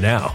now.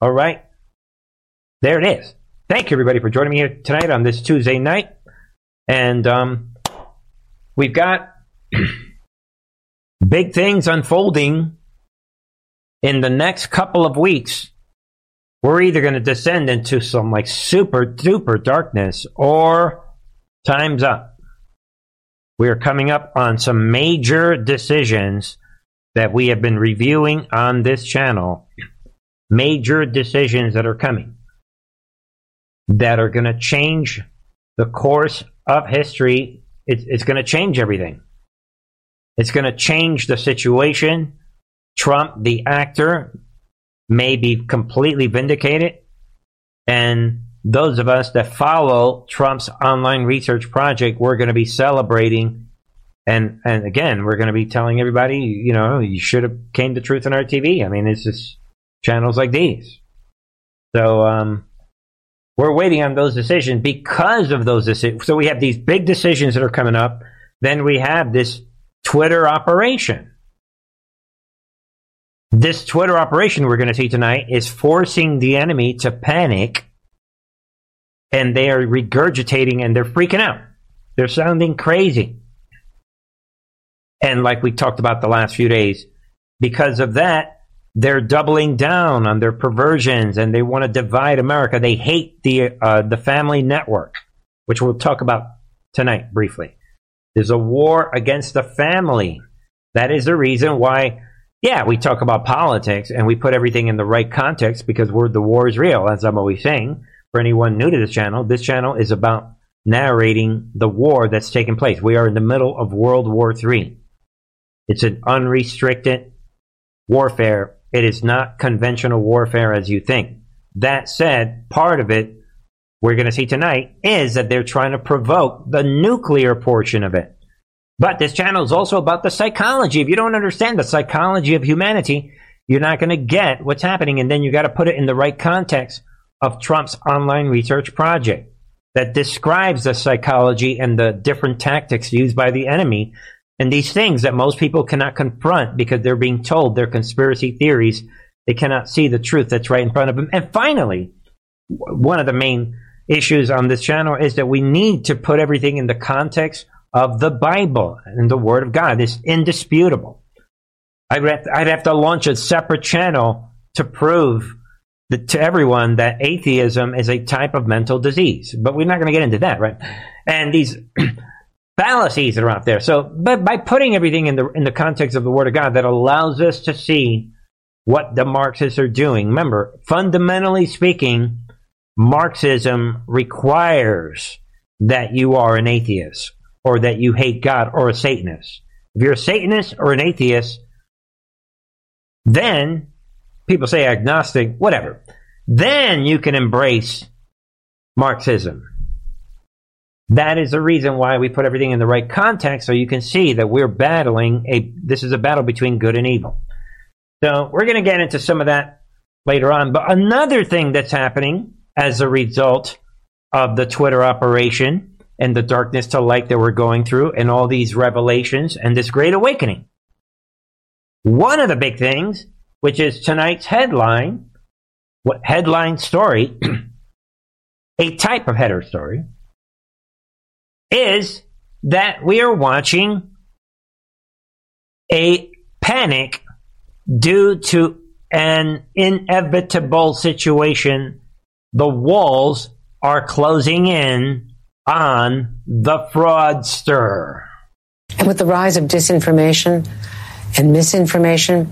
All right. There it is. Thank you, everybody, for joining me here tonight on this Tuesday night. And um, we've got big things unfolding in the next couple of weeks. We're either going to descend into some like super duper darkness or time's up. We are coming up on some major decisions that we have been reviewing on this channel. Major decisions that are coming that are going to change the course of history. It's, it's going to change everything. It's going to change the situation. Trump, the actor, may be completely vindicated. And those of us that follow Trump's online research project, we're going to be celebrating. And and again, we're going to be telling everybody, you know, you should have came to Truth and Art TV. I mean, it's just channels like these. So um, we're waiting on those decisions because of those decisions. So we have these big decisions that are coming up. Then we have this Twitter operation. This Twitter operation we're going to see tonight is forcing the enemy to panic and they are regurgitating and they're freaking out. They're sounding crazy. And like we talked about the last few days, because of that, they're doubling down on their perversions and they want to divide America. They hate the uh, the family network, which we'll talk about tonight briefly. There's a war against the family. That is the reason why, yeah, we talk about politics and we put everything in the right context because we're, the war is real, as I'm always saying for anyone new to this channel, this channel is about narrating the war that's taking place. We are in the middle of World War III. It's an unrestricted warfare. It is not conventional warfare as you think. That said, part of it we're going to see tonight is that they're trying to provoke the nuclear portion of it. But this channel is also about the psychology. If you don't understand the psychology of humanity, you're not going to get what's happening. And then you got to put it in the right context of Trump's online research project that describes the psychology and the different tactics used by the enemy and these things that most people cannot confront because they're being told they're conspiracy theories. They cannot see the truth that's right in front of them. And finally, one of the main issues on this channel is that we need to put everything in the context of the Bible and the Word of God. It's indisputable. I'd have, I'd have to launch a separate channel to prove the, to everyone that atheism is a type of mental disease. But we're not going to get into that, right? And these fallacies that are out there. So, but by putting everything in the in the context of the Word of God, that allows us to see what the Marxists are doing. Remember, fundamentally speaking, Marxism requires that you are an atheist or that you hate God or a Satanist. If you're a Satanist or an atheist, then people say agnostic, whatever. Then you can embrace Marxism. That is the reason why we put everything in the right context so you can see that we're battling a this is a battle between good and evil. So we're going to get into some of that later on. But another thing that's happening as a result of the Twitter operation and the darkness to light that we're going through and all these revelations and this great awakening. One of the big things which is tonight's headline, what headline story, a type of header story, is that we are watching a panic due to an inevitable situation. The walls are closing in on the fraudster. And with the rise of disinformation and misinformation,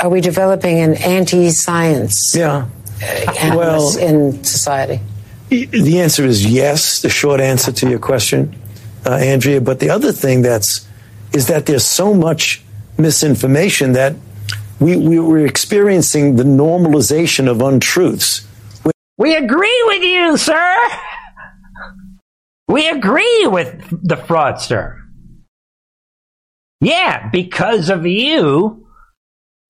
are we developing an anti-science? Yeah. Uh, well, in society. The answer is yes. The short answer to your question, uh, Andrea. But the other thing that's is that there's so much misinformation that We, we, we're experiencing the normalization of untruths. We agree with you, sir. We agree with the fraudster. Yeah, because of you,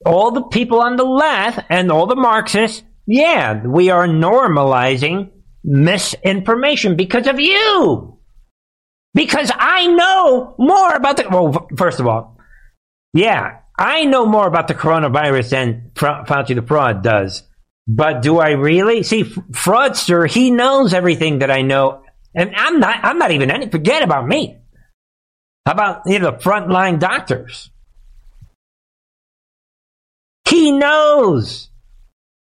all the people on the left and all the Marxists, yeah, we are normalizing misinformation because of you. Because I know more about the, well, first of all, yeah, I know more about the coronavirus than Fauci the fraud does. But do I really? See, fraudster, he knows everything that I know. And I'm not, I'm not even any, forget about me. How about, you know, the frontline doctors? He knows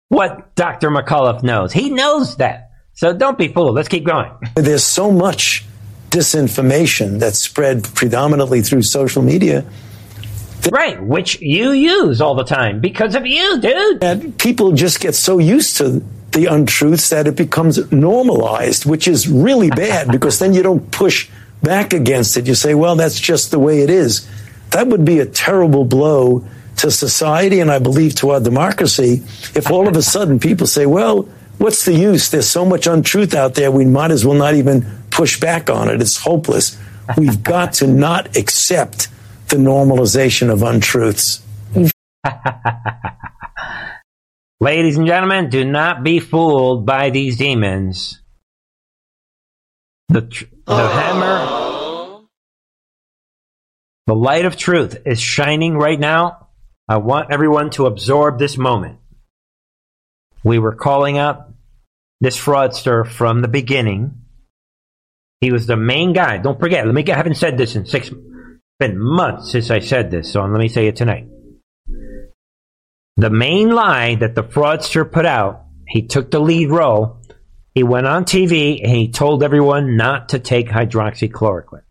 what Dr. McCullough knows. He knows that. So don't be fooled. Let's keep going. There's so much disinformation that's spread predominantly through social media. Right, which you use all the time because of you, dude. And people just get so used to the untruths that it becomes normalized, which is really bad because then you don't push back against it. You say, well, that's just the way it is. That would be a terrible blow to society and I believe to our democracy if all of a sudden people say, well, what's the use? There's so much untruth out there, we might as well not even push back on it. It's hopeless. We've got to not accept the normalization of untruths. Ladies and gentlemen, do not be fooled by these demons. The, tr- the hammer, the light of truth is shining right now. I want everyone to absorb this moment. We were calling out this fraudster from the beginning. He was the main guy. Don't forget. Let me. I haven't said this in six been months since I said this, so let me say it tonight. The main lie that the fraudster put out, he took the lead role. He went on TV and he told everyone not to take hydroxychloroquine.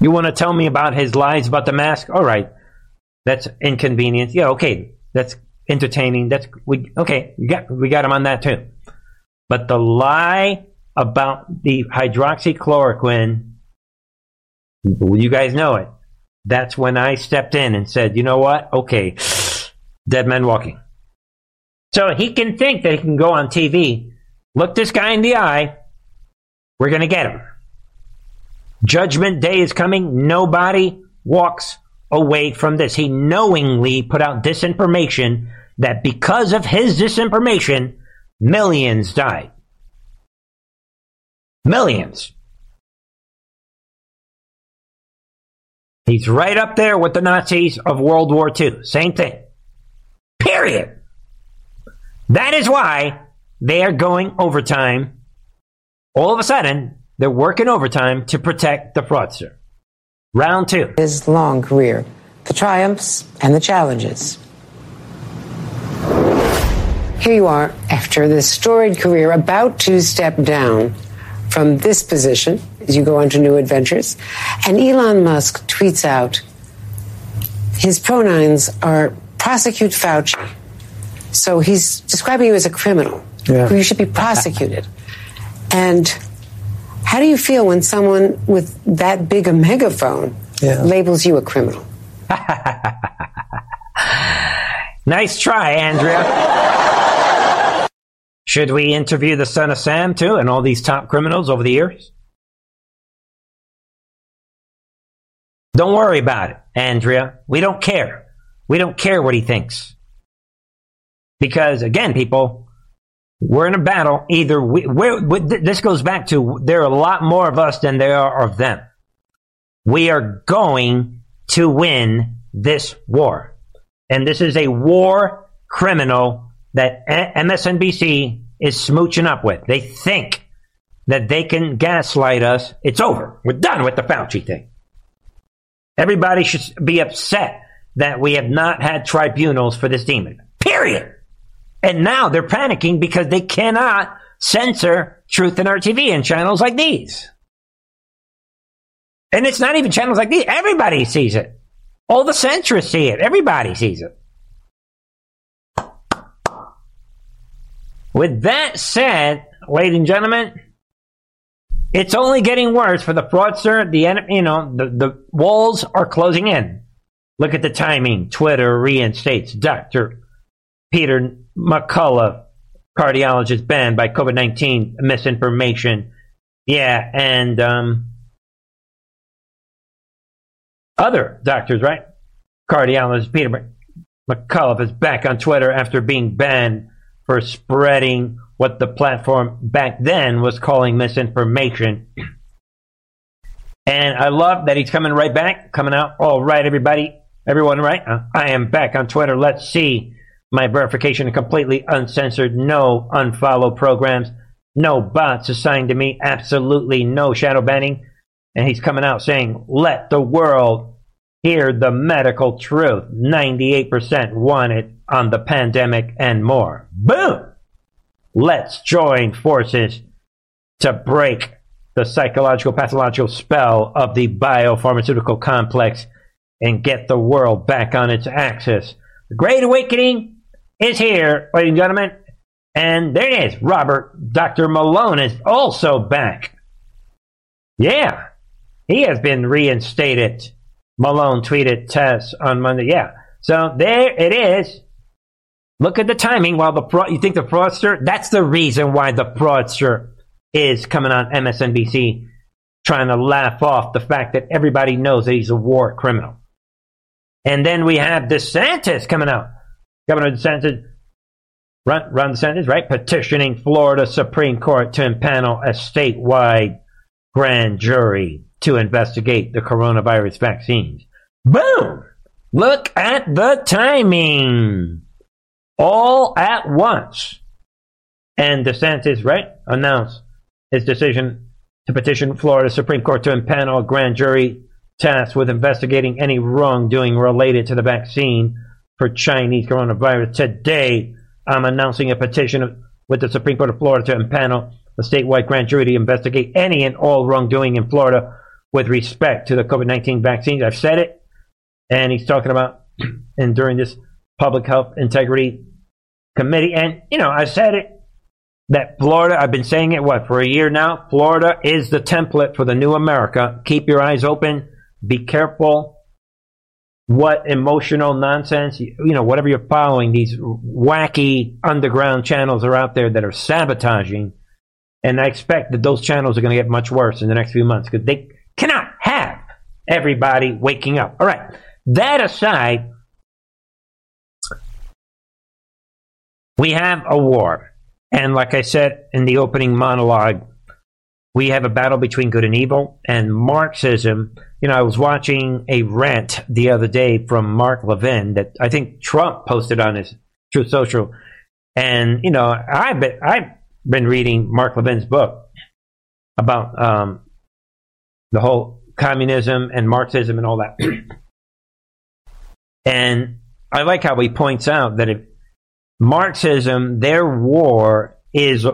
You want to tell me about his lies about the mask? All right, that's inconvenient. Yeah, okay, that's entertaining. That's we okay. We got we got him on that too. But the lie about the hydroxychloroquine you guys know it. That's when I stepped in and said, you know what? Okay, dead men walking. So he can think that he can go on TV, look this guy in the eye, we're going to get him. Judgment day is coming. Nobody walks away from this. He knowingly put out disinformation that because of his disinformation, millions died. Millions. He's right up there with the Nazis of World War II. Same thing. Period. That is why they are going overtime. All of a sudden, they're working overtime to protect the fraudster. Round two. His long career, the triumphs and the challenges. Here you are after this storied career, about to step down from this position as you go on to new adventures. And Elon Musk tweets out his pronouns are prosecute Fauci. So he's describing you as a criminal yeah. who you should be prosecuted. And how do you feel when someone with that big a megaphone yeah. labels you a criminal? nice try, Andrea. Should we interview the son of Sam too and all these top criminals over the years? Don't worry about it, Andrea. We don't care. We don't care what he thinks. Because again, people, we're in a battle. Either we, we, this goes back to there are a lot more of us than there are of them. We are going to win this war. And this is a war criminal that MSNBC is smooching up with. They think that they can gaslight us. It's over. We're done with the Fauci thing. Everybody should be upset that we have not had tribunals for this demon. Period. And now they're panicking because they cannot censor Truth and Art TV and channels like these. And it's not even channels like these. Everybody sees it. All the centrists see it. Everybody sees it. With that said, ladies and gentlemen, it's only getting worse for the fraudster. The you know the, the walls are closing in. Look at the timing. Twitter reinstates Dr. Peter McCullough, cardiologist banned by COVID 19 misinformation. Yeah, and um, other doctors, right? Cardiologist Peter McCullough is back on Twitter after being banned for spreading what the platform back then was calling misinformation. And I love that he's coming right back, coming out. All right, everybody, everyone, right? Uh, I am back on Twitter. Let's see my verification completely uncensored. No unfollow programs. No bots assigned to me. Absolutely no shadow banning. And he's coming out saying, let the world hear the medical truth. 98% want it on the pandemic and more. Boom! Let's join forces to break the psychological pathological spell of the biopharmaceutical complex and get the world back on its axis. The Great Awakening is here, ladies and gentlemen. And there it is. Robert, Dr. Malone is also back. Yeah, he has been reinstated. Malone tweeted Tess on Monday. Yeah, so there it is. Look at the timing. While the fraud, you think the fraudster, that's the reason why the fraudster is coming on MSNBC trying to laugh off the fact that everybody knows that he's a war criminal. And then we have DeSantis coming out. Governor DeSantis, Ron, Ron DeSantis, right? Petitioning Florida Supreme Court to impanel a statewide grand jury to investigate the coronavirus vaccines. Boom! Look at the timing all at once. And DeSantis, right, announced his decision to petition Florida Supreme Court to impanel a grand jury tasked with investigating any wrongdoing related to the vaccine for Chinese coronavirus. Today, I'm announcing a petition with the Supreme Court of Florida to impanel a statewide grand jury to investigate any and all wrongdoing in Florida with respect to the COVID 19 vaccines. I've said it, and he's talking about, and during this public health integrity committee. And, you know, I said it that Florida, I've been saying it, what, for a year now? Florida is the template for the new America. Keep your eyes open. Be careful what emotional nonsense, you, you know, whatever you're following, these wacky underground channels are out there that are sabotaging. And I expect that those channels are going to get much worse in the next few months because they cannot have everybody waking up. All right. That aside, we have a war. And like I said in the opening monologue, we have a battle between good and evil and Marxism. You know, I was watching a rant the other day from Mark Levin that I think Trump posted on his Truth Social. And, you know, I've been, I've been reading Mark Levin's book about um, the whole communism and Marxism and all that. and I like how he points out that if Marxism, their war is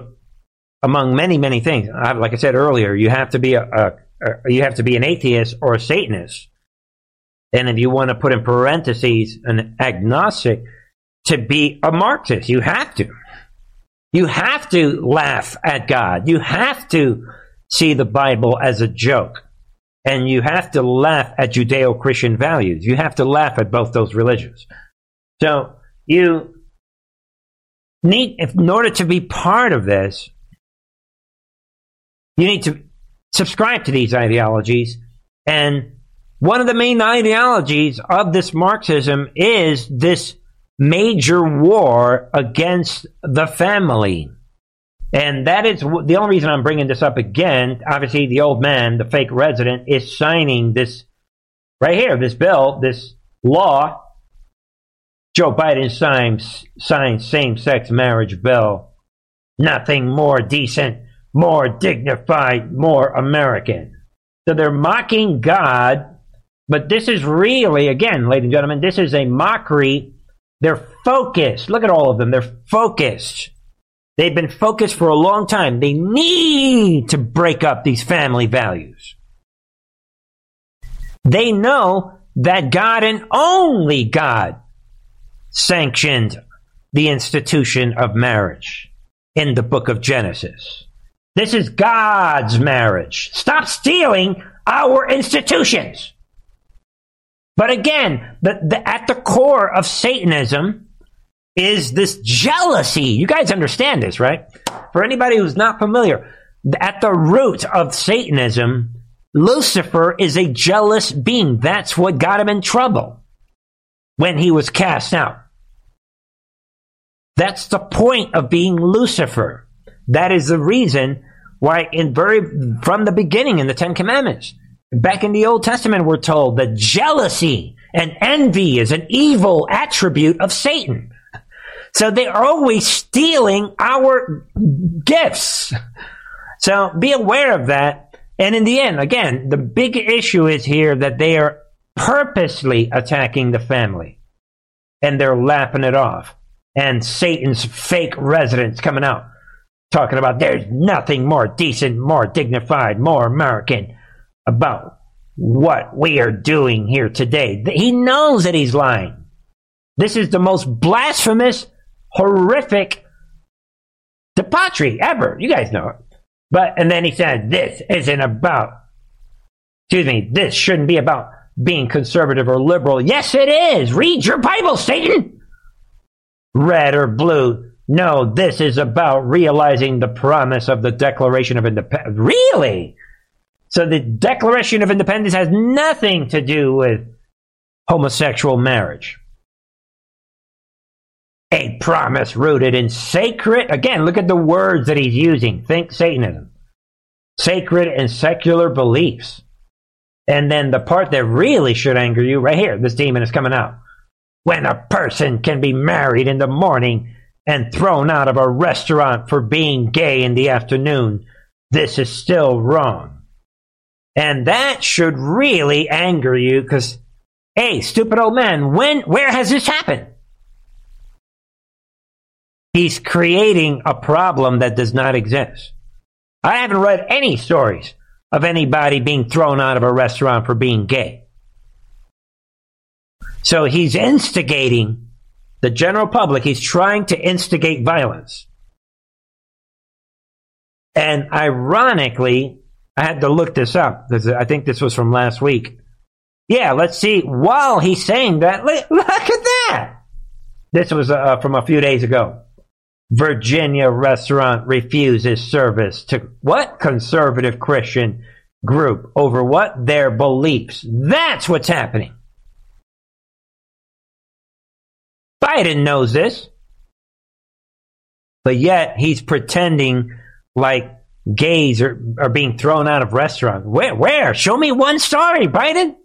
among many, many things. Like I said earlier, you have to be a, a, a you have to be an atheist or a Satanist. And if you want to put in parentheses an agnostic to be a Marxist, you have to. You have to laugh at God. You have to see the Bible as a joke. And you have to laugh at Judeo Christian values. You have to laugh at both those religions. So you need, if, in order to be part of this, you need to subscribe to these ideologies. And one of the main ideologies of this Marxism is this major war against the family. And that is the only reason I'm bringing this up again. Obviously, the old man, the fake resident, is signing this right here, this bill, this law Joe Biden signs, signs same sex marriage bill. Nothing more decent, more dignified, more American. So they're mocking God, but this is really, again, ladies and gentlemen, this is a mockery. They're focused. Look at all of them. They're focused. They've been focused for a long time. They need to break up these family values. They know that God and only God sanctioned the institution of marriage in the book of Genesis. This is God's marriage. Stop stealing our institutions. But again, the, the, at the core of Satanism is this jealousy. You guys understand this, right? For anybody who's not familiar, at the root of Satanism, Lucifer is a jealous being. That's what got him in trouble when he was cast out. That's the point of being Lucifer. That is the reason why in very from the beginning in the Ten Commandments, back in the Old Testament, we're told that jealousy and envy is an evil attribute of Satan. So they're always stealing our gifts. So be aware of that. And in the end, again, the big issue is here that they are purposely attacking the family and they're lapping it off. And Satan's fake residents coming out talking about there's nothing more decent, more dignified, more American about what we are doing here today. He knows that he's lying. This is the most blasphemous, horrific debauchery ever. You guys know it. But, and then he said, this isn't about, excuse me, this shouldn't be about being conservative or liberal. Yes, it is. Read your Bible, Satan. Red or blue. No, this is about realizing the promise of the Declaration of Independence. Really? So the Declaration of Independence has nothing to do with homosexual marriage. A promise rooted in sacred, again, look at the words that he's using. Think Satanism. Sacred and secular beliefs. And then the part that really should anger you, right here, this demon is coming out. When a person can be married in the morning and thrown out of a restaurant for being gay in the afternoon, this is still wrong. And that should really anger you because, hey, stupid old man, when, where has this happened? He's creating a problem that does not exist. I haven't read any stories of anybody being thrown out of a restaurant for being gay. So he's instigating the general public. He's trying to instigate violence. And ironically, I had to look this up because I think this was from last week. Yeah, let's see. While he's saying that, look, at that. This was uh, from a few days ago. Virginia restaurant refuses service to what? Conservative Christian group over what? Their beliefs. That's what's happening. Biden knows this. But yet he's pretending like gays are, are being thrown out of restaurants. Where? Where? Show me one story, Biden.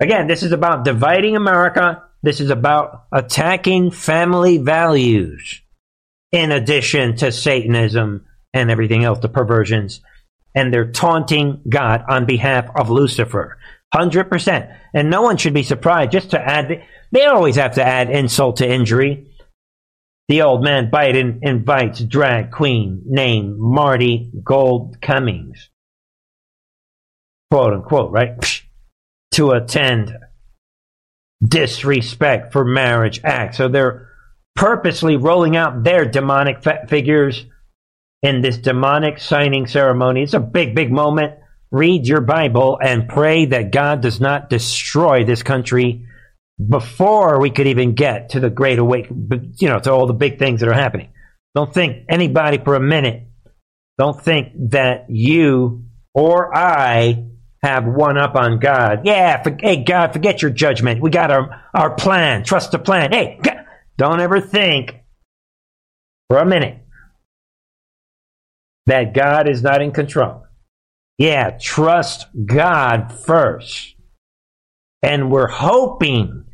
Again, this is about dividing America. This is about attacking family values in addition to Satanism and everything else, the perversions. And they're taunting God on behalf of Lucifer. 100%. And no one should be surprised just to add, they always have to add insult to injury. The old man Biden invites drag queen named Marti Gould Cummings, quote unquote, right? To attend disrespect for marriage act. So they're purposely rolling out their demonic figures in this demonic signing ceremony. It's a big, big moment. Read your Bible and pray that God does not destroy this country before we could even get to the great awakening, you know, to all the big things that are happening. Don't think anybody for a minute, don't think that you or I have one up on God. Yeah, for, hey, God, forget your judgment. We got our, our plan. Trust the plan. Hey, God, don't ever think for a minute that God is not in control. Yeah, trust God first. And we're hoping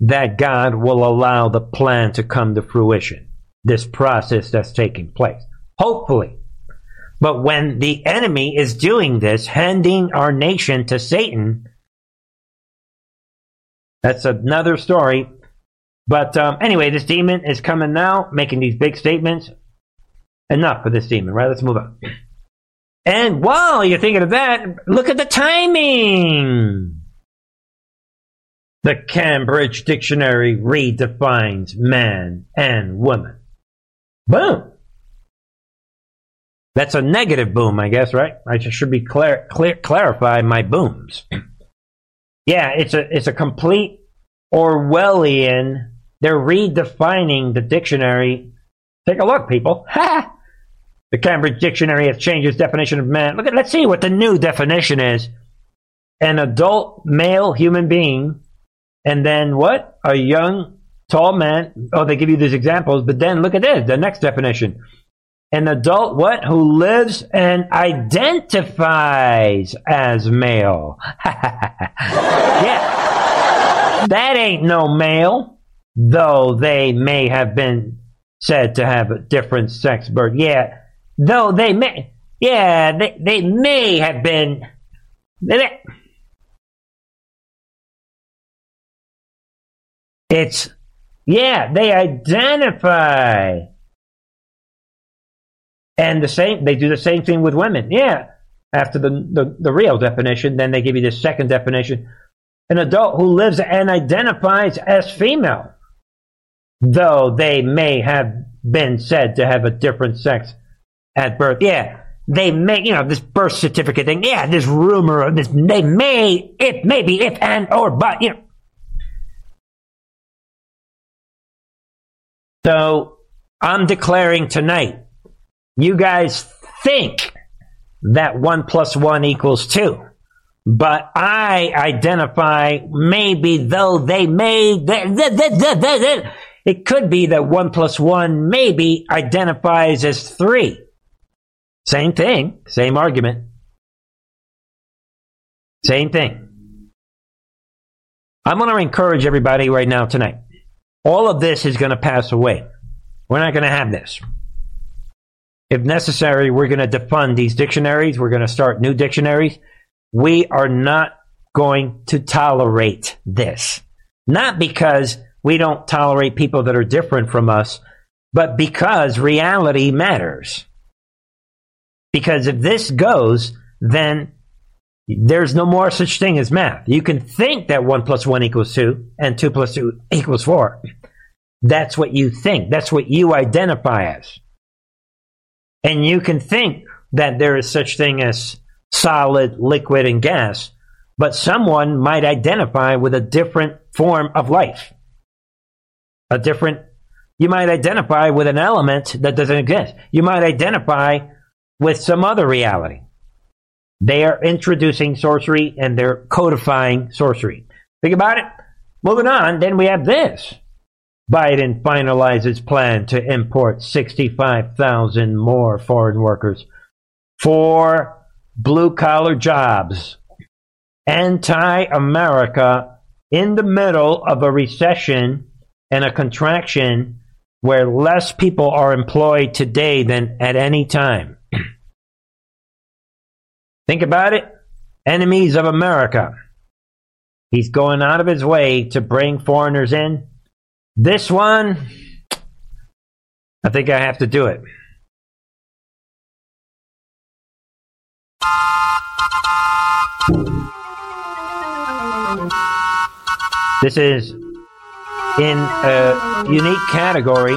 that God will allow the plan to come to fruition, this process that's taking place. Hopefully. But when the enemy is doing this, handing our nation to Satan, that's another story. But um, anyway, this demon is coming now, making these big statements. Enough for this demon, right? Let's move on. And while you're thinking of that, look at the timing. The Cambridge Dictionary redefines man and woman. Boom. That's a negative boom, I guess, right? I should be clear, clear, clarify my booms. Yeah, it's a it's a complete Orwellian. They're redefining the dictionary. Take a look, people. Ha! The Cambridge Dictionary has changed its definition of man. Look at let's see what the new definition is. An adult male human being, and then what? A young tall man. Oh, they give you these examples, but then look at this, the next definition. An adult what? Who lives and identifies as male. yeah. That ain't no male, though they may have been said to have a different sex birth. Yeah, though they may, yeah, they, they may have been. They, it's, yeah, they identify. And the same, they do the same thing with women. Yeah, after the, the, the real definition, then they give you the second definition. An adult who lives and identifies as female, though they may have been said to have a different sex at birth. Yeah, they may, you know, this birth certificate thing. Yeah, this rumor of this, they may, it may be if and or but, you know. So I'm declaring tonight, you guys think that one plus one equals two. But I identify maybe though they may, it could be that one plus one maybe identifies as three. Same thing, same argument. Same thing. I'm going to encourage everybody right now tonight. All of this is going to pass away. We're not going to have this. If necessary, we're going to defund these dictionaries. We're going to start new dictionaries. We are not going to tolerate this. Not because we don't tolerate people that are different from us, but because reality matters. Because if this goes, then there's no more such thing as math. You can think that 1 plus 1 equals 2 and 2 plus 2 equals 4. That's what you think. That's what you identify as. And you can think that there is such thing as solid, liquid, and gas, but someone might identify with a different form of life. A different, you might identify with an element that doesn't exist. You might identify with some other reality. They are introducing sorcery and they're codifying sorcery. Think about it. Moving on, then we have this. Biden finalizes plan to import 65,000 more foreign workers for blue collar jobs. Anti America in the middle of a recession and a contraction where less people are employed today than at any time. Think about it. Enemies of America. He's going out of his way to bring foreigners in. This one, I think I have to do it. This is in a unique category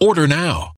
Order now.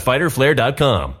www.fighterflare.com.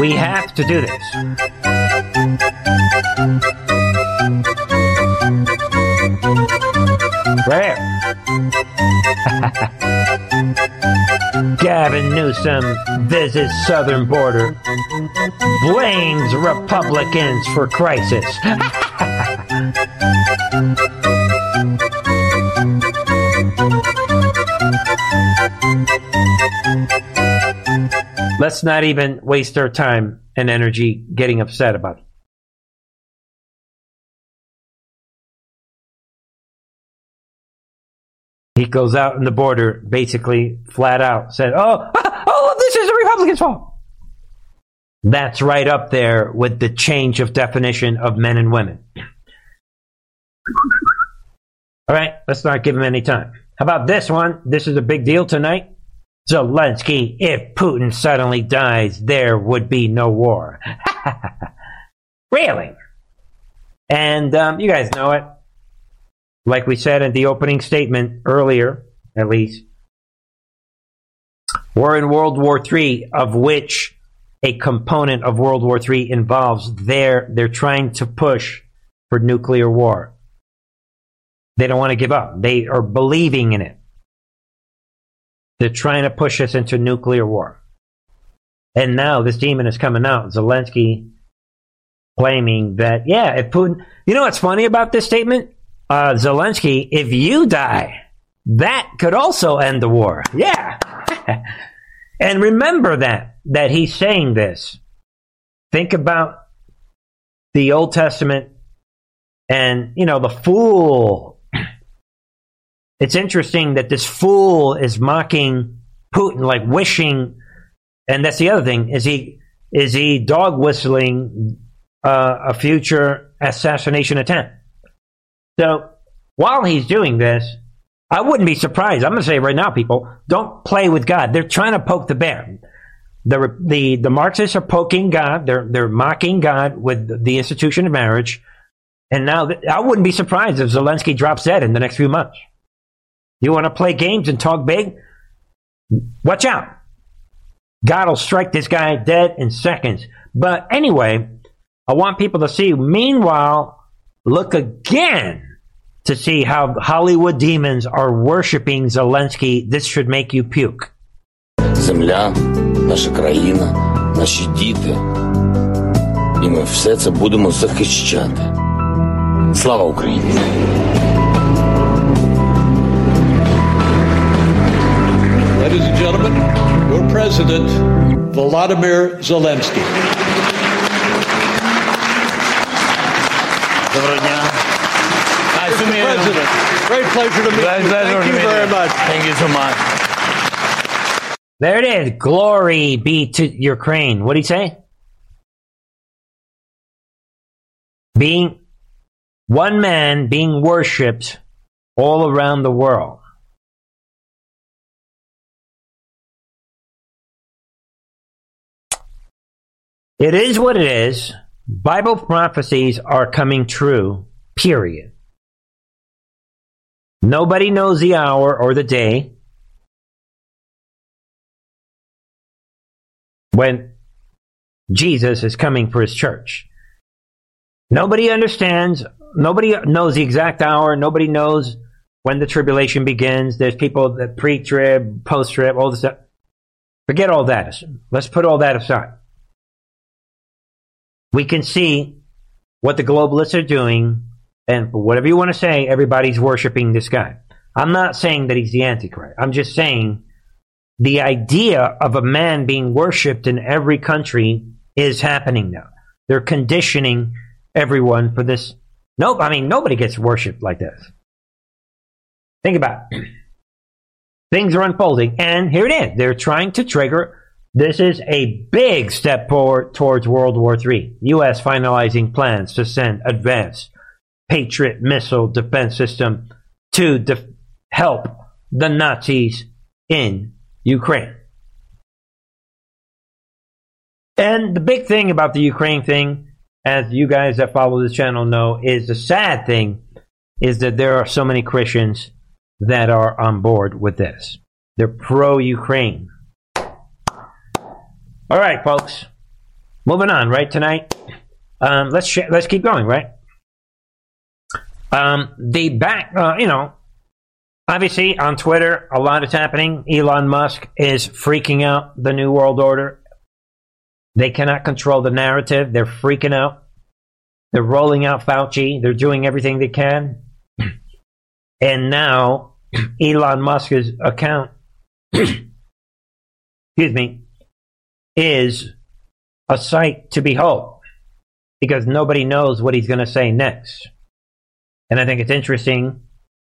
We have to do this. Where? Gavin Newsom visits southern border, blames Republicans for crisis. Let's not even waste our time and energy getting upset about it. He goes out in the border, basically flat out said, "Oh, oh, this is the Republicans' fault." That's right up there with the change of definition of men and women. All right, let's not give him any time. How about this one? This is a big deal tonight. Zelensky, if Putin suddenly dies, there would be no war. really? And um, you guys know it. Like we said in the opening statement earlier, at least, we're in World War III, of which a component of World War III involves their they're trying to push for nuclear war. They don't want to give up. They are believing in it. They're trying to push us into nuclear war. And now this demon is coming out. Zelensky claiming that, yeah, if Putin, you know what's funny about this statement? Uh, Zelensky, if you die, that could also end the war. Yeah. and remember that, that he's saying this. Think about the Old Testament and, you know, the fool it's interesting that this fool is mocking Putin, like wishing, and that's the other thing is he is he dog whistling uh, a future assassination attempt. So while he's doing this, I wouldn't be surprised. I'm going to say right now, people, don't play with God. They're trying to poke the bear. The, the, the Marxists are poking God. They're, they're mocking God with the institution of marriage. And now I wouldn't be surprised if Zelensky drops dead in the next few months. You want to play games and talk big? Watch out. God will strike this guy dead in seconds. But anyway, I want people to see. Meanwhile, look again to see how Hollywood demons are worshiping Zelensky. This should make you puke. Земля, наша країна, наші діти. І і ми все це будемо захищати. Слава Україні! Ladies and gentlemen, your president, Volodymyr Zelensky. Доброго дня. President, great pleasure to meet you. Thank you very much. Thank you so much. There it is. Glory be to Ukraine. What did he say? Being one man being worshipped all around the world. It is what it is. Bible prophecies are coming true, period. Nobody knows the hour or the day when Jesus is coming for his church. Nobody understands, nobody knows the exact hour, nobody knows when the tribulation begins. There's people that pre trib, post trib, all this stuff. Forget all that. Let's put all that aside. We can see what the globalists are doing, and whatever you want to say, everybody's worshiping this guy. I'm not saying that he's the Antichrist. I'm just saying the idea of a man being worshipped in every country is happening now. They're conditioning everyone for this. Nope, I mean, nobody gets worshipped like this. Think about it. Things are unfolding, and here it is. They're trying to trigger. This is a big step forward towards World War III. U.S. finalizing plans to send advanced Patriot missile defense system to help the Nazis in Ukraine. And the big thing about the Ukraine thing, as you guys that follow this channel know, is the sad thing is that there are so many Christians that are on board with this. They're pro Ukraine. All right, folks. Moving on, right tonight. Um, let's sh- let's keep going, right? Um, the back, uh, you know, obviously on Twitter, a lot is happening. Elon Musk is freaking out the New World Order. They cannot control the narrative. They're freaking out. They're rolling out Fauci. They're doing everything they can. And now Elon Musk's account, excuse me, is a sight to behold because nobody knows what he's going to say next. And I think it's interesting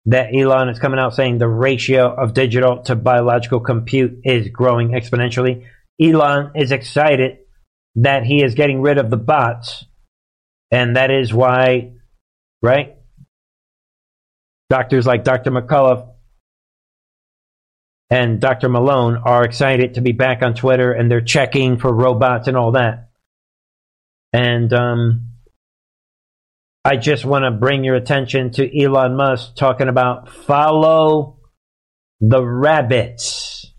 that Elon is coming out saying the ratio of digital to biological compute is growing exponentially. Elon is excited that he is getting rid of the bots, and that is why, right? Doctors like Dr. McCullough and Dr. Malone are excited to be back on Twitter and they're checking for robots and all that. And um, I just want to bring your attention to Elon Musk talking about follow the rabbits.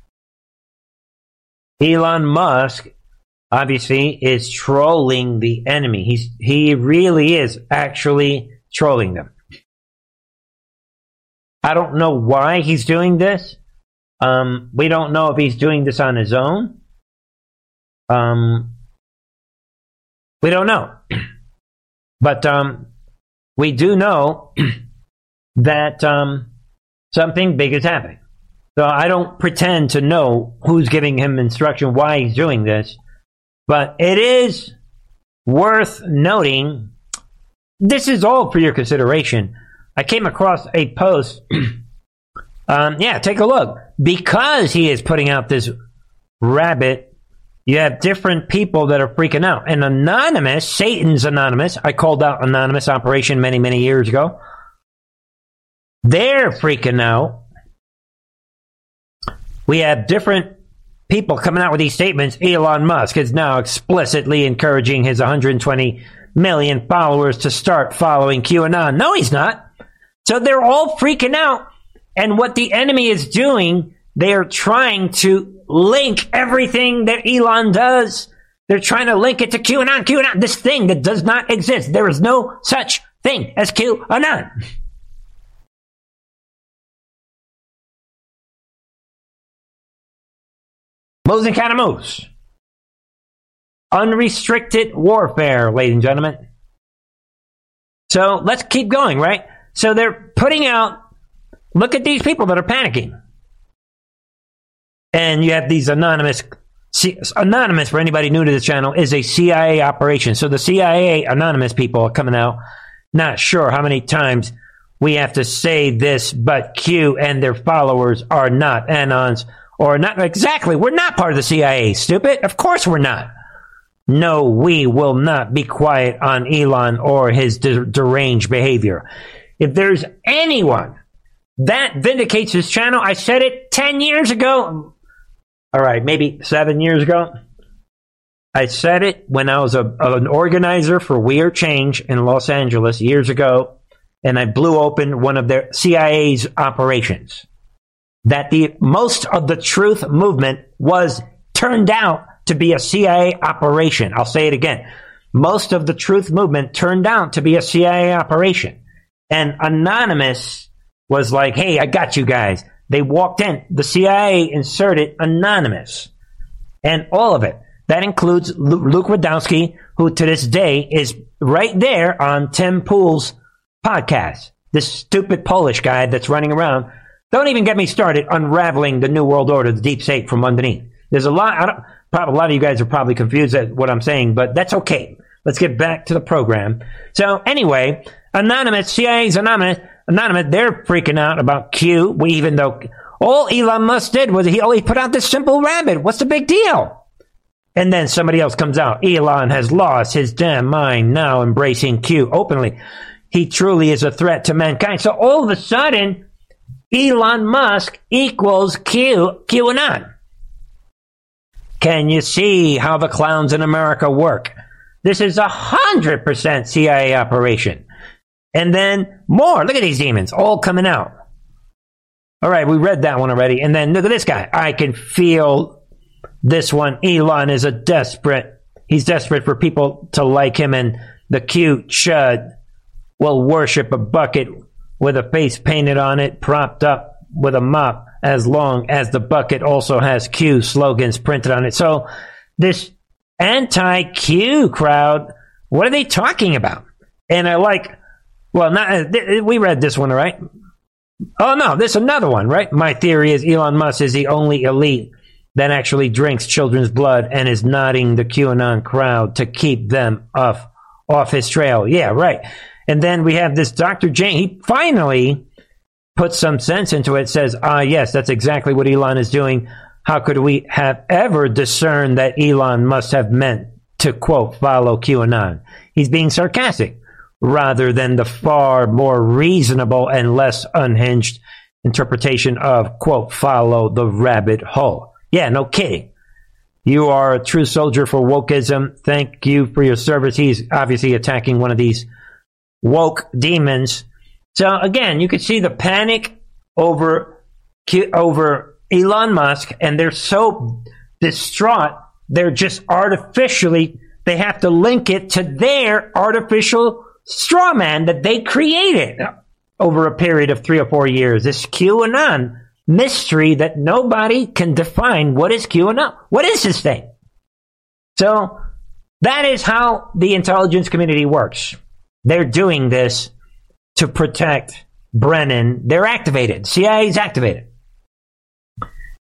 Elon Musk obviously is trolling the enemy. He's he really is actually trolling them. I don't know why he's doing this. Um, we don't know if he's doing this on his own. Um, we don't know. But um, we do know that um, something big is happening. So I don't pretend to know who's giving him instruction, why he's doing this. But it is worth noting this is all for your consideration. I came across a post. um, yeah, take a look. Because he is putting out this rabbit, you have different people that are freaking out. And Anonymous, Satan's Anonymous, I called out Anonymous Operation many, many years ago. They're freaking out. We have different people coming out with these statements. Elon Musk is now explicitly encouraging his 120 million followers to start following QAnon. No, he's not. So they're all freaking out. And what the enemy is doing, they are trying to link everything that Elon does. They're trying to link it to QAnon, QAnon, this thing that does not exist. There is no such thing as QAnon. Moves and moves. Unrestricted warfare, ladies and gentlemen. So let's keep going, right? So they're putting out, look at these people that are panicking. And you have these anonymous, anonymous for anybody new to this channel is a CIA operation. So the CIA anonymous people are coming out. Not sure how many times we have to say this, but Q and their followers are not anons or not exactly. We're not part of the CIA, stupid. Of course we're not. No, we will not be quiet on Elon or his de- deranged behavior. If there's anyone that vindicates his channel, I said it 10 years ago. All right, maybe seven years ago. I said it when I was a, an organizer for We Are Change in Los Angeles years ago, and I blew open one of their CIA's operations. That the most of the truth movement was turned out to be a CIA operation. I'll say it again. Most of the truth movement turned out to be a CIA operation. And Anonymous was like, hey, I got you guys. They walked in. The CIA inserted Anonymous. And all of it. That includes Luke Rudkowski, who to this day is right there on Tim Pool's podcast. This stupid Polish guy that's running around. Don't even get me started unraveling the New World Order, the deep state from underneath. There's a lot. Probably, a lot of you guys are probably confused at what I'm saying, but that's okay. Let's get back to the program. So anyway, anonymous, CIA's anonymous, anonymous, they're freaking out about Q. We even though all Elon Musk did was he only put out this simple rabbit. What's the big deal? And then somebody else comes out. Elon has lost his damn mind now embracing Q openly. He truly is a threat to mankind. So all of a sudden, Elon Musk equals Q, QAnon. Can you see how the clowns in America work? This is a hundred percent CIA operation. And then more. Look at these demons all coming out. All right, we read that one already. And then look at this guy. I can feel this one. Elon is a desperate. He's desperate for people to like him, and the cute chud will worship a bucket with a face painted on it, propped up with a mop as long as the bucket also has Q slogans printed on it. So this anti-Q crowd, what are they talking about? And I like, well, not, we read this one, right? Oh no, there's another one, right? My theory is Elon Musk is the only elite that actually drinks children's blood and is nodding the QAnon crowd to keep them off off his trail. Yeah, right. And then we have this Dr. Jane. He finally puts some sense into it, says, ah, yes, that's exactly what Elon is doing. How could we have ever discerned that Elon must have meant to quote, follow QAnon? He's being sarcastic rather than the far more reasonable and less unhinged interpretation of quote, follow the rabbit hole. Yeah, no kidding. You are a true soldier for wokeism. Thank you for your service. He's obviously attacking one of these woke demons so again, you can see the panic over over Elon Musk, and they're so distraught. They're just artificially. They have to link it to their artificial straw man that they created over a period of three or four years. This QAnon mystery that nobody can define. What is QAnon? What is this thing? So that is how the intelligence community works. They're doing this to protect Brennan, they're activated. CIA's activated.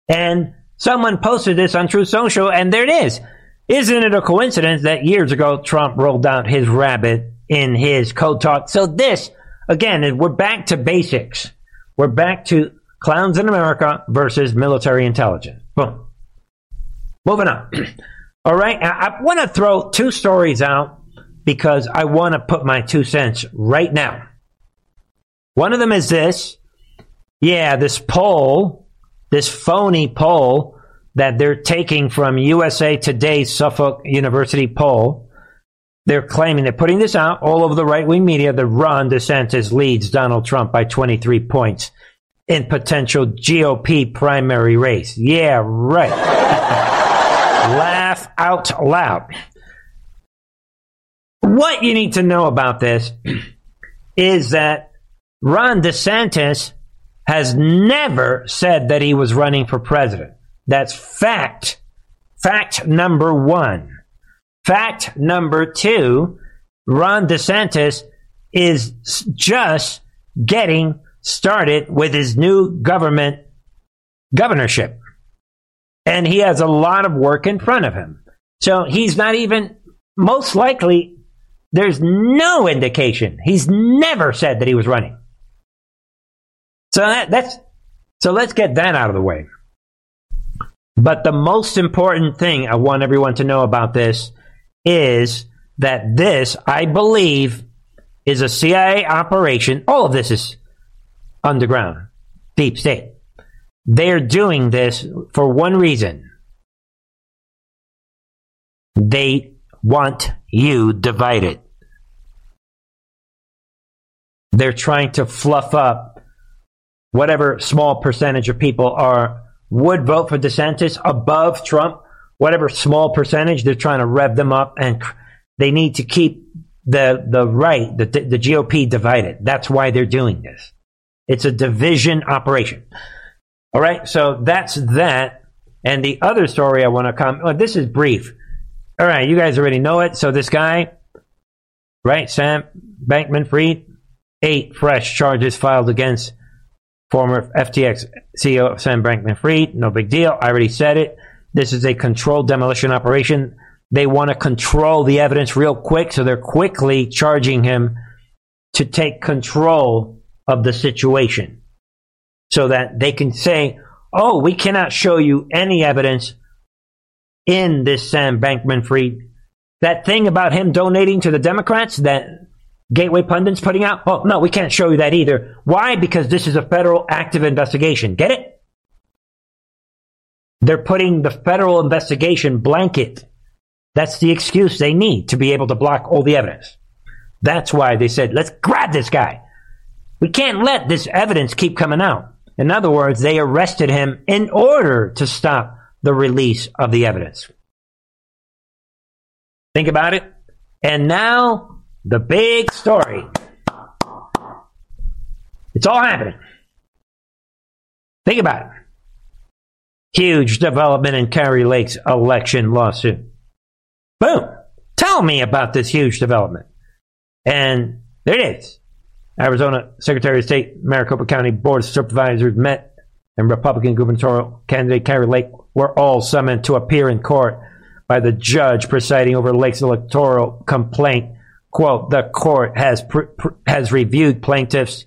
And someone posted this on Truth Social, and there it is. Isn't it a coincidence that years ago Trump rolled out his rabbit in his code talk? So this, again, we're back to basics. We're back to clowns in America versus military intelligence. Boom. Moving on. All right. I, I want to throw two stories out because I want to put my two cents right now. One of them is this. Yeah, this poll, this phony poll that they're taking from USA Today's Suffolk University poll. They're claiming they're putting this out all over the right wing media that Ron DeSantis leads Donald Trump by 23 points in potential GOP primary race. Yeah, right. Laugh out loud. What you need to know about this is that Ron DeSantis has never said that he was running for president. That's fact. Fact number one. Fact number two Ron DeSantis is just getting started with his new government governorship. And he has a lot of work in front of him. So he's not even, most likely, there's no indication. He's never said that he was running. So that, that's, so let's get that out of the way. But the most important thing I want everyone to know about this is that this, I believe, is a CIA operation. All of this is underground, deep state. They're doing this for one reason. They want you divided. They're trying to fluff up whatever small percentage of people are would vote for DeSantis above Trump, whatever small percentage, they're trying to rev them up and they need to keep the, the right, the, the GOP divided. That's why they're doing this. It's a division operation. All right. So that's that. And the other story I want to come, well, this is brief. All right. You guys already know it. So this guy, right? Sam Bankman Fried, eight fresh charges filed against former FTX CEO Sam Bankman Fried. No big deal. I already said it. This is a controlled demolition operation. They want to control the evidence real quick, so they're quickly charging him to take control of the situation so that they can say, oh, we cannot show you any evidence in this Sam Bankman Fried. That thing about him donating to the Democrats that Gateway Pundit's putting out? Oh, no, we can't show you that either. Why? Because this is a federal active investigation. Get it? They're putting the federal investigation blanket. That's the excuse they need to be able to block all the evidence. That's why they said, let's grab this guy. We can't let this evidence keep coming out. In other words, they arrested him in order to stop the release of the evidence. Think about it. And now the big story. It's all happening. Think about it. Huge development in Kari Lake's election lawsuit. Boom. Tell me about this huge development. And there it is. Arizona Secretary of State, Maricopa County Board of Supervisors met, and Republican gubernatorial candidate Kari Lake were all summoned to appear in court by the judge presiding over Lake's electoral complaint quote, the court has has reviewed plaintiffs.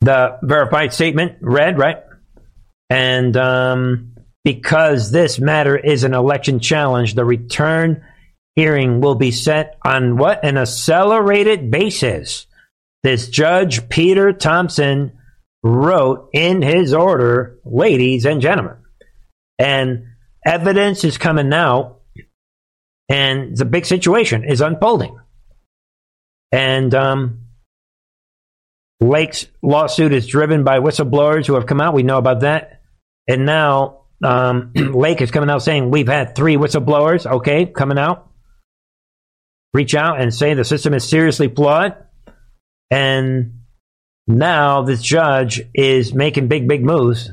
The verified statement read, right? And um, because this matter is an election challenge, the return hearing will be set on what? An accelerated basis. This judge, Peter Thompson, wrote in his order, ladies and gentlemen. And evidence is coming out and the big situation is unfolding. And um, Lake's lawsuit is driven by whistleblowers who have come out. We know about that. And now um, Lake is coming out saying we've had three whistleblowers, okay, coming out, reach out and say the system is seriously flawed. And now this judge is making big, big moves.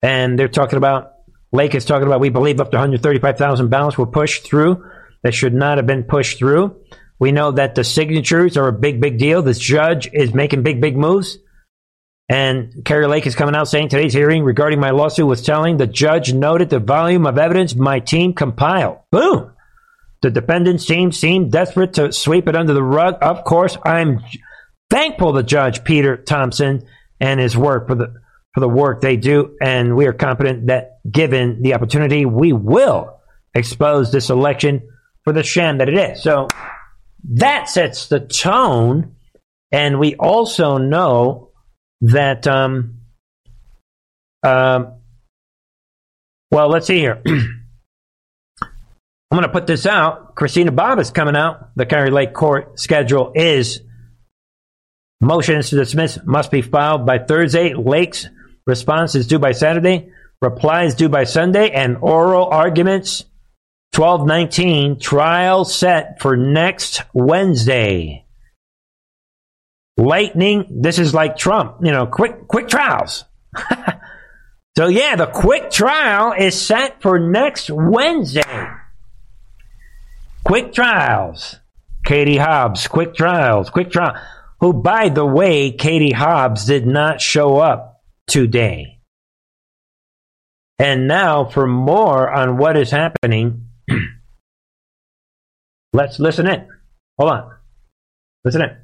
And they're talking about Lake is talking about we believe up to 135,000 ballots were pushed through that should not have been pushed through. We know that the signatures are a big, big deal. This judge is making big, big moves. And Kari Lake is coming out saying today's hearing regarding my lawsuit was telling the judge noted the volume of evidence my team compiled. Boom. The defendant's team seemed desperate to sweep it under the rug. Of course, I'm thankful to Judge Peter Thompson and his work for the for the work they do, and we are confident that given the opportunity, we will expose this election for the sham that it is. So that sets the tone, and we also know that. Um, uh, well, let's see here. I'm going to put this out. Christina Bobb is coming out. The Kari Lake court schedule is motions to dismiss must be filed by Thursday. Lakes Response is due by Saturday. Replies due by Sunday. And oral arguments 1219. Trial set for next Wednesday. Lightning. This is like Trump, you know, quick, quick trials. So yeah, the quick trial is set for next Wednesday. Quick trials. Katie Hobbs, quick trials, quick trial. Who, by the way, Katie Hobbs did not show up today. And now for more on what is happening, let's listen in. Hold on. Listen in.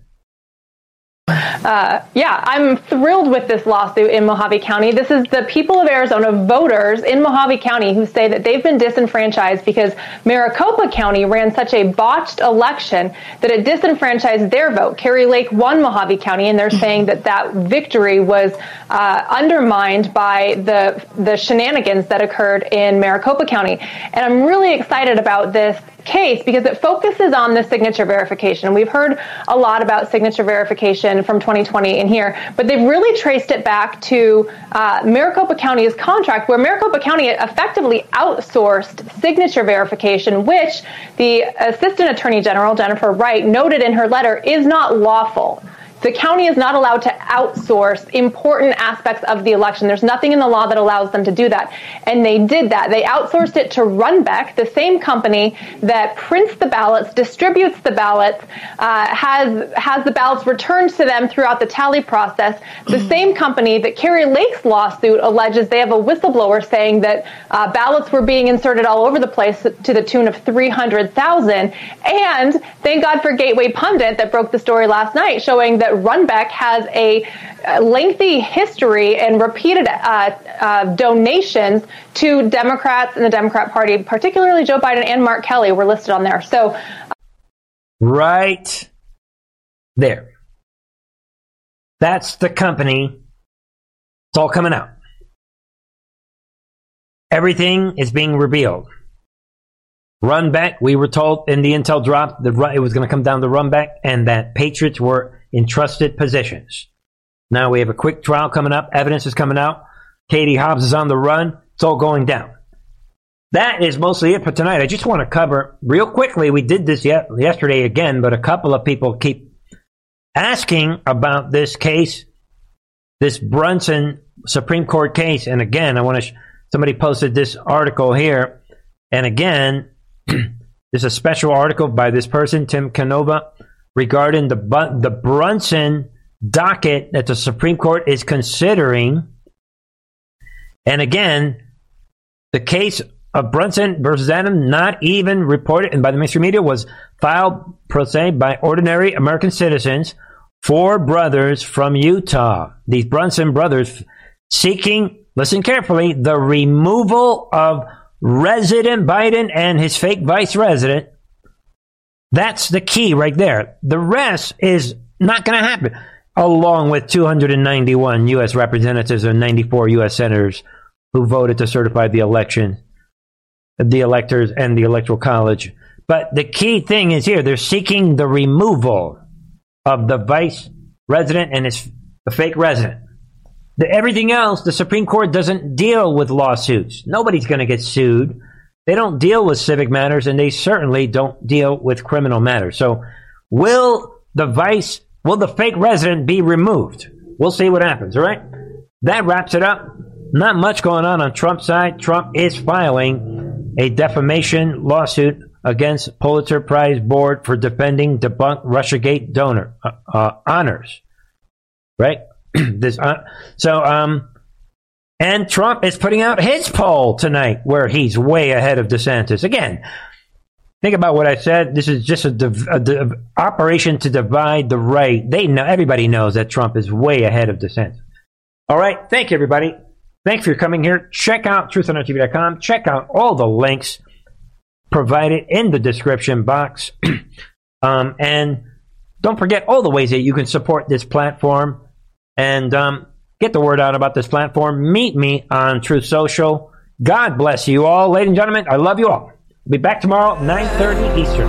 Uh, yeah, I'm thrilled with this lawsuit in Mohave County. This is the people of Arizona voters in Mohave County who say that they've been disenfranchised because Maricopa County ran such a botched election that it disenfranchised their vote. Kari Lake won Mohave County, and they're saying that that victory was uh, undermined by the the shenanigans that occurred in Maricopa County. And I'm really excited about this case because it focuses on the signature verification. We've heard a lot about signature verification from 2020 in here, but they've really traced it back to uh, Maricopa County's contract, where Maricopa County effectively outsourced signature verification, which the Assistant Attorney General, Jennifer Wright, noted in her letter is not lawful. The county is not allowed to outsource important aspects of the election. There's nothing in the law that allows them to do that. And they did that. They outsourced it to Runbeck, the same company that prints the ballots, distributes the ballots, uh, has, has the ballots returned to them throughout the tally process. The same company that Kari Lake's lawsuit alleges they have a whistleblower saying that uh, ballots were being inserted all over the place to the tune of 300,000. And thank God for Gateway Pundit that broke the story last night showing that Runbeck has a lengthy history and repeated uh, uh, donations to Democrats and the Democrat Party, particularly Joe Biden and Mark Kelly were listed on there. So, right there. That's the company. It's all coming out. Everything is being revealed. Runbeck, we were told in the intel drop that it was going to come down to Runbeck and that Patriots were in trusted positions. Now we have a quick trial coming up. Evidence is coming out. Katie Hobbs is on the run. It's all going down. That is mostly it for tonight. I just want to cover real quickly. We did this yet, yesterday again, but a couple of people keep asking about this case, this Brunson Supreme Court case. And again, I want to. Sh- somebody posted this article here, and again, there's a special article by this person, Tim Canova regarding the the Brunson docket that the Supreme Court is considering. And again, the case of Brunson versus Adam, not even reported and by the mainstream media, was filed pro se by ordinary American citizens, four brothers from Utah. These Brunson brothers seeking, listen carefully, the removal of resident Biden and his fake vice resident that's the key right there. The rest is not going to happen. Along with 291 U.S. representatives and 94 U.S. senators who voted to certify the election, the electors and the electoral college. But the key thing is here they're seeking the removal of the vice resident and his the fake resident. The, everything else, the Supreme Court doesn't deal with lawsuits. Nobody's going to get sued. They don't deal with civic matters, and they certainly don't deal with criminal matters. So, will the vice, will the fake resident be removed? We'll see what happens, all right? That wraps it up. Not much going on on Trump's side. Trump is filing a defamation lawsuit against Pulitzer Prize Board for defending debunked RussiaGate donor uh, uh, honors. Right? this uh, so um and Trump is putting out his poll tonight where he's way ahead of DeSantis. Again, think about what I said. This is just a, div- a operation to divide the right. They know, everybody knows that Trump is way ahead of DeSantis. All right. Thank you, everybody. Thanks for coming here. Check out truthontv.com. Check out all the links provided in the description box. um, and don't forget all the ways that you can support this platform. And um, Get the word out about this platform. Meet me on Truth Social. God bless you all. Ladies and gentlemen, I love you all. Be back tomorrow, 9.30 Eastern.